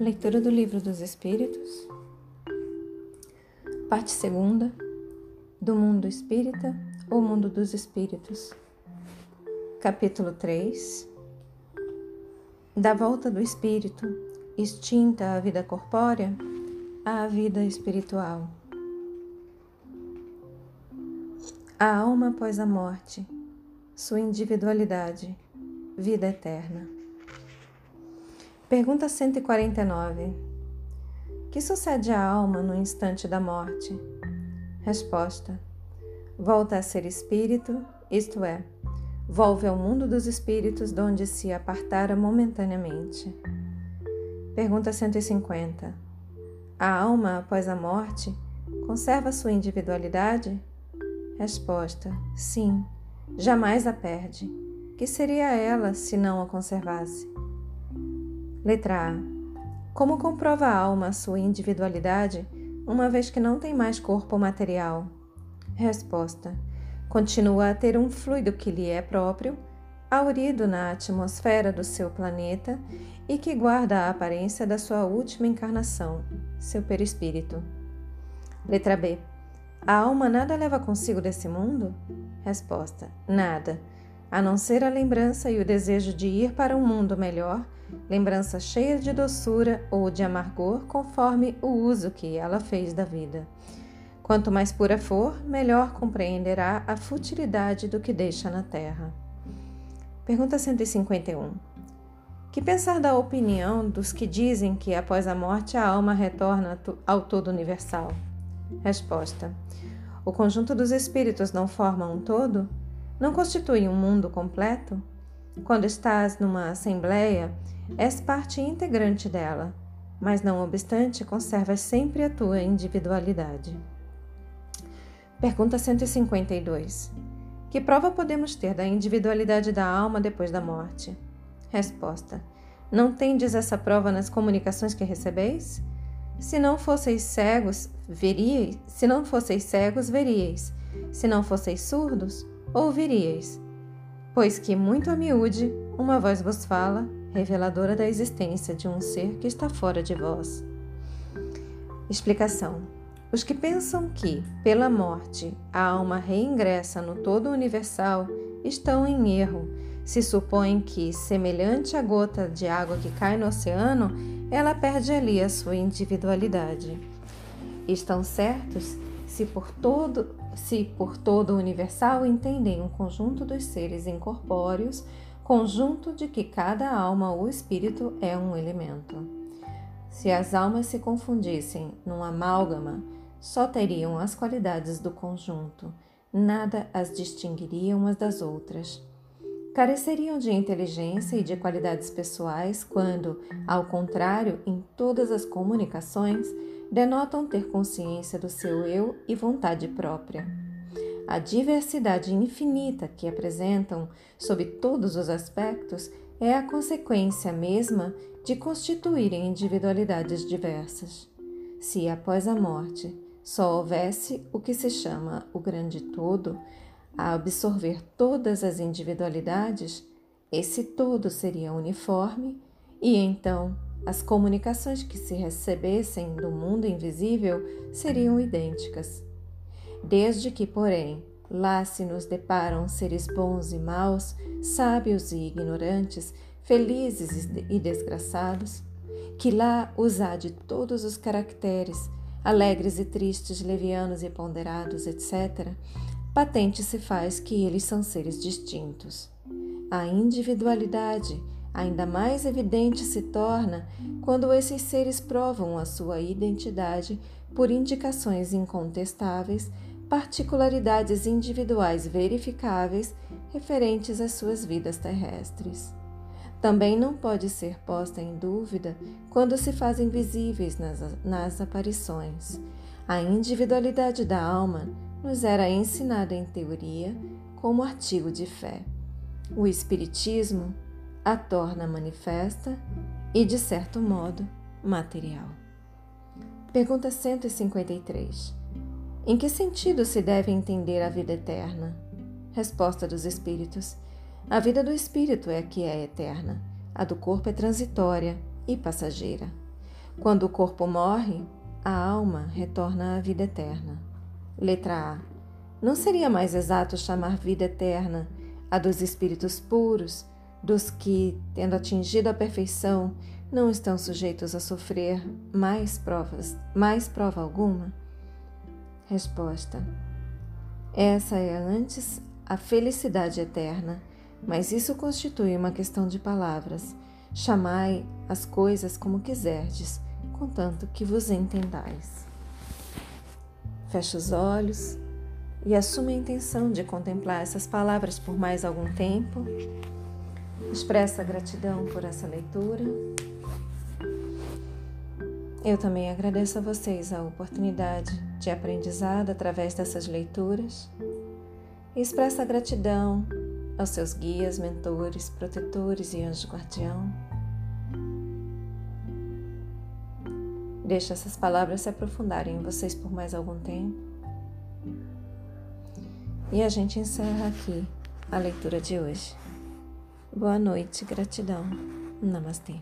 Leitura do Livro dos Espíritos, parte segunda, do mundo espírita ou mundo dos espíritos. Capítulo 3 Da volta do espírito, extinta a vida corpórea, à vida espiritual. A alma após a morte, sua individualidade, vida eterna. Pergunta 149. Que sucede à alma no instante da morte? Resposta: Volta a ser espírito, isto é, volve ao mundo dos espíritos de onde se apartara momentaneamente. Pergunta 150. A alma, após a morte, conserva sua individualidade? Resposta: Sim, jamais a perde. Que seria ela se não a conservasse? Letra A. Como comprova a alma a sua individualidade, uma vez que não tem mais corpo material? Resposta: Continua a ter um fluido que lhe é próprio, aurido na atmosfera do seu planeta e que guarda a aparência da sua última encarnação, seu perispírito. Letra B. A alma nada leva consigo desse mundo? Resposta: Nada, a não ser a lembrança e o desejo de ir para um mundo melhor lembrança cheia de doçura ou de amargor, conforme o uso que ela fez da vida. Quanto mais pura for, melhor compreenderá a futilidade do que deixa na terra. Pergunta 151. Que pensar da opinião dos que dizem que após a morte a alma retorna ao todo universal? Resposta: O conjunto dos espíritos não forma um todo? Não constitui um mundo completo? Quando estás numa assembleia, és parte integrante dela, mas não obstante, conservas sempre a tua individualidade. Pergunta 152. Que prova podemos ter da individualidade da alma depois da morte? Resposta: Não tendes essa prova nas comunicações que recebeis? Se não fosseis cegos, veríeis. Se não fosseis cegos, veríeis. Se não fosseis surdos, ouviríeis. Pois que muito a miúde uma voz vos fala, reveladora da existência de um ser que está fora de vós. Explicação: Os que pensam que, pela morte, a alma reingressa no todo universal estão em erro. Se supõem que, semelhante à gota de água que cai no oceano, ela perde ali a sua individualidade. Estão certos se por todo, se por todo o universal entendem um conjunto dos seres incorpóreos conjunto de que cada alma ou espírito é um elemento. Se as almas se confundissem num amálgama, só teriam as qualidades do conjunto, nada as distinguiria umas das outras. Careceriam de inteligência e de qualidades pessoais quando, ao contrário, em todas as comunicações, denotam ter consciência do seu eu e vontade própria. A diversidade infinita que apresentam, sob todos os aspectos, é a consequência mesma de constituírem individualidades diversas. Se após a morte só houvesse o que se chama o grande todo, a absorver todas as individualidades, esse todo seria uniforme e então as comunicações que se recebessem do mundo invisível seriam idênticas. Desde que, porém, lá se nos deparam seres bons e maus, sábios e ignorantes, felizes e desgraçados, que lá os há de todos os caracteres, alegres e tristes, levianos e ponderados, etc., patente se faz que eles são seres distintos. A individualidade ainda mais evidente se torna quando esses seres provam a sua identidade por indicações incontestáveis particularidades individuais verificáveis referentes às suas vidas terrestres. Também não pode ser posta em dúvida quando se fazem visíveis nas, nas aparições. A individualidade da alma nos era ensinada em teoria como artigo de fé. O Espiritismo a torna manifesta e, de certo modo, material. Pergunta 153. Em que sentido se deve entender a vida eterna? Resposta dos Espíritos: A vida do Espírito é que é eterna, a do corpo é transitória e passageira. Quando o corpo morre, a alma retorna à vida eterna. Letra A. Não seria mais exato chamar vida eterna a dos espíritos puros, dos que, tendo atingido a perfeição, não estão sujeitos a sofrer mais provas, mais prova alguma? Resposta: Essa é antes a felicidade eterna, mas isso constitui uma questão de palavras. Chamai as coisas como quiserdes, contanto que vos entendais. Feche os olhos e assume a intenção de contemplar essas palavras por mais algum tempo. Expressa gratidão por essa leitura. Eu também agradeço a vocês a oportunidade de aprendizado através dessas leituras e expressa gratidão aos seus guias, mentores, protetores e anjo guardião. Deixe essas palavras se aprofundarem em vocês por mais algum tempo. E a gente encerra aqui a leitura de hoje. Boa noite, gratidão. Namastê.